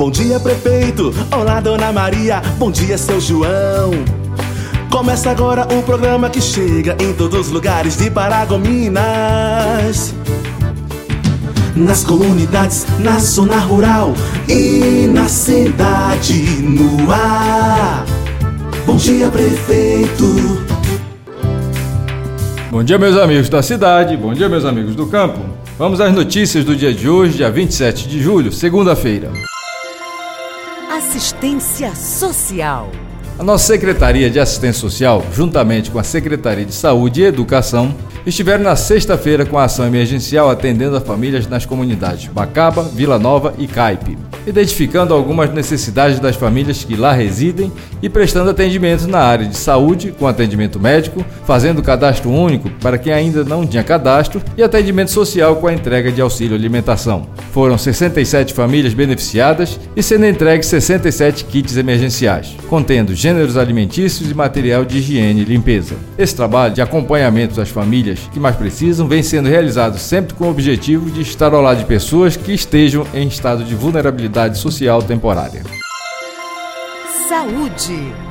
Bom dia, prefeito. Olá, dona Maria. Bom dia, seu João. Começa agora o programa que chega em todos os lugares de Paragominas. Nas comunidades, na zona rural e na cidade, no ar. Bom dia, prefeito. Bom dia, meus amigos da cidade. Bom dia, meus amigos do campo. Vamos às notícias do dia de hoje, dia 27 de julho, segunda-feira. Assistência Social. A nossa Secretaria de Assistência Social, juntamente com a Secretaria de Saúde e Educação, estiveram na sexta-feira com a ação emergencial atendendo a famílias nas comunidades Bacaba, Vila Nova e Caipe, identificando algumas necessidades das famílias que lá residem e prestando atendimento na área de saúde, com atendimento médico, fazendo cadastro único para quem ainda não tinha cadastro e atendimento social com a entrega de auxílio alimentação. Foram 67 famílias beneficiadas e sendo entregues 67 kits emergenciais, contendo gêneros alimentícios e material de higiene e limpeza. Esse trabalho de acompanhamento das famílias que mais precisam vem sendo realizado sempre com o objetivo de estar ao lado de pessoas que estejam em estado de vulnerabilidade social temporária. Saúde.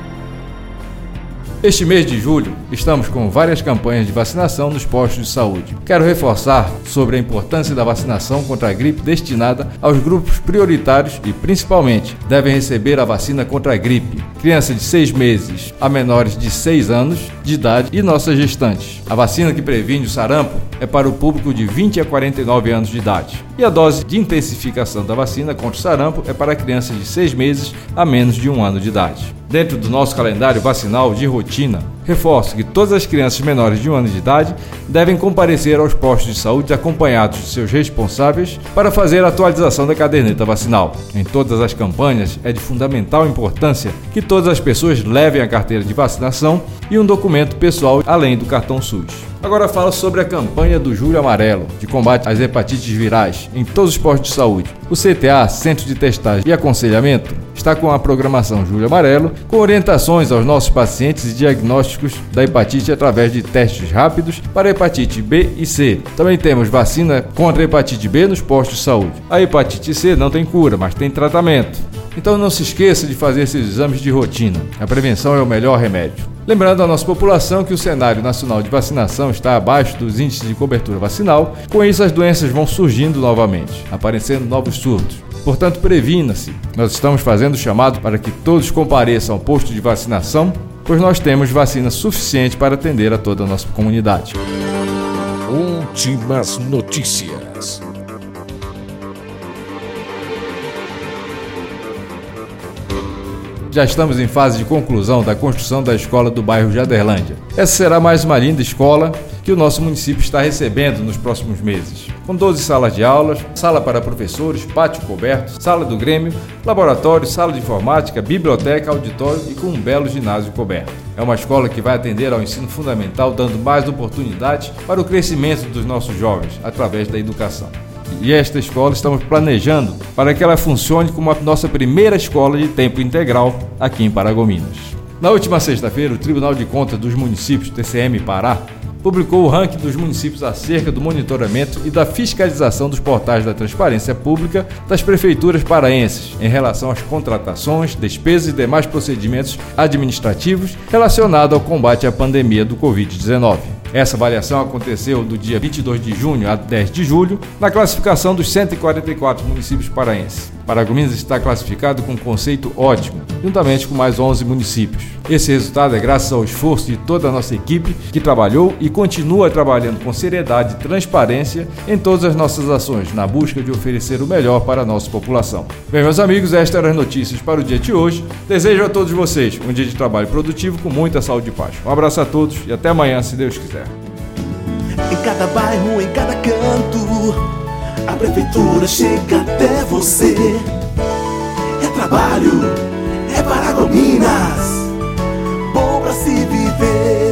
Este mês de julho, estamos com várias campanhas de vacinação nos postos de saúde. Quero reforçar sobre a importância da vacinação contra a gripe destinada aos grupos prioritários e, principalmente, devem receber a vacina contra a gripe. Crianças de 6 meses a menores de 6 anos de idade e nossas gestantes. A vacina que previne o sarampo é para o público de 20 a 49 anos de idade. E a dose de intensificação da vacina contra o sarampo é para crianças de 6 meses a menos de um ano de idade. Dentro do nosso calendário vacinal de rotina, reforço que todas as crianças menores de um ano de idade devem comparecer aos postos de saúde acompanhados de seus responsáveis para fazer a atualização da caderneta vacinal. Em todas as campanhas, é de fundamental importância que todas as pessoas levem a carteira de vacinação e um documento pessoal além do cartão SUS. Agora falo sobre a campanha do Julho Amarelo, de combate às hepatites virais, em todos os postos de saúde. O CTA, Centro de Testagem e Aconselhamento, está com a programação Julho Amarelo, com orientações aos nossos pacientes e diagnósticos da hepatite através de testes rápidos para hepatite B e C. Também temos vacina contra a hepatite B nos postos de saúde. A hepatite C não tem cura, mas tem tratamento. Então não se esqueça de fazer esses exames de rotina. A prevenção é o melhor remédio. Lembrando à nossa população que o cenário nacional de vacinação está abaixo dos índices de cobertura vacinal, com isso as doenças vão surgindo novamente, aparecendo novos surtos. Portanto, previna-se. Nós estamos fazendo o chamado para que todos compareçam ao posto de vacinação, pois nós temos vacina suficiente para atender a toda a nossa comunidade. Últimas notícias. Já estamos em fase de conclusão da construção da escola do bairro Jaderlândia. Essa será mais uma linda escola que o nosso município está recebendo nos próximos meses. Com 12 salas de aulas, sala para professores, pátio coberto, sala do Grêmio, laboratório, sala de informática, biblioteca, auditório e com um belo ginásio coberto. É uma escola que vai atender ao ensino fundamental, dando mais oportunidades para o crescimento dos nossos jovens através da educação e esta escola estamos planejando para que ela funcione como a nossa primeira escola de tempo integral aqui em Paragominas. Na última sexta-feira, o Tribunal de Contas dos Municípios, TCM Pará, publicou o ranking dos municípios acerca do monitoramento e da fiscalização dos portais da transparência pública das prefeituras paraenses em relação às contratações, despesas e demais procedimentos administrativos relacionados ao combate à pandemia do Covid-19. Essa avaliação aconteceu do dia 22 de junho a 10 de julho, na classificação dos 144 municípios paraenses. Paragominas está classificado com conceito ótimo, juntamente com mais 11 municípios. Esse resultado é graças ao esforço de toda a nossa equipe que trabalhou e continua trabalhando com seriedade e transparência em todas as nossas ações, na busca de oferecer o melhor para a nossa população. Bem, meus amigos, estas eram as notícias para o dia de hoje. Desejo a todos vocês um dia de trabalho produtivo com muita saúde e paz. Um abraço a todos e até amanhã, se Deus quiser. Em cada bairro, em cada canto a prefeitura chega até você. É trabalho, para Gominas, bom pra se viver.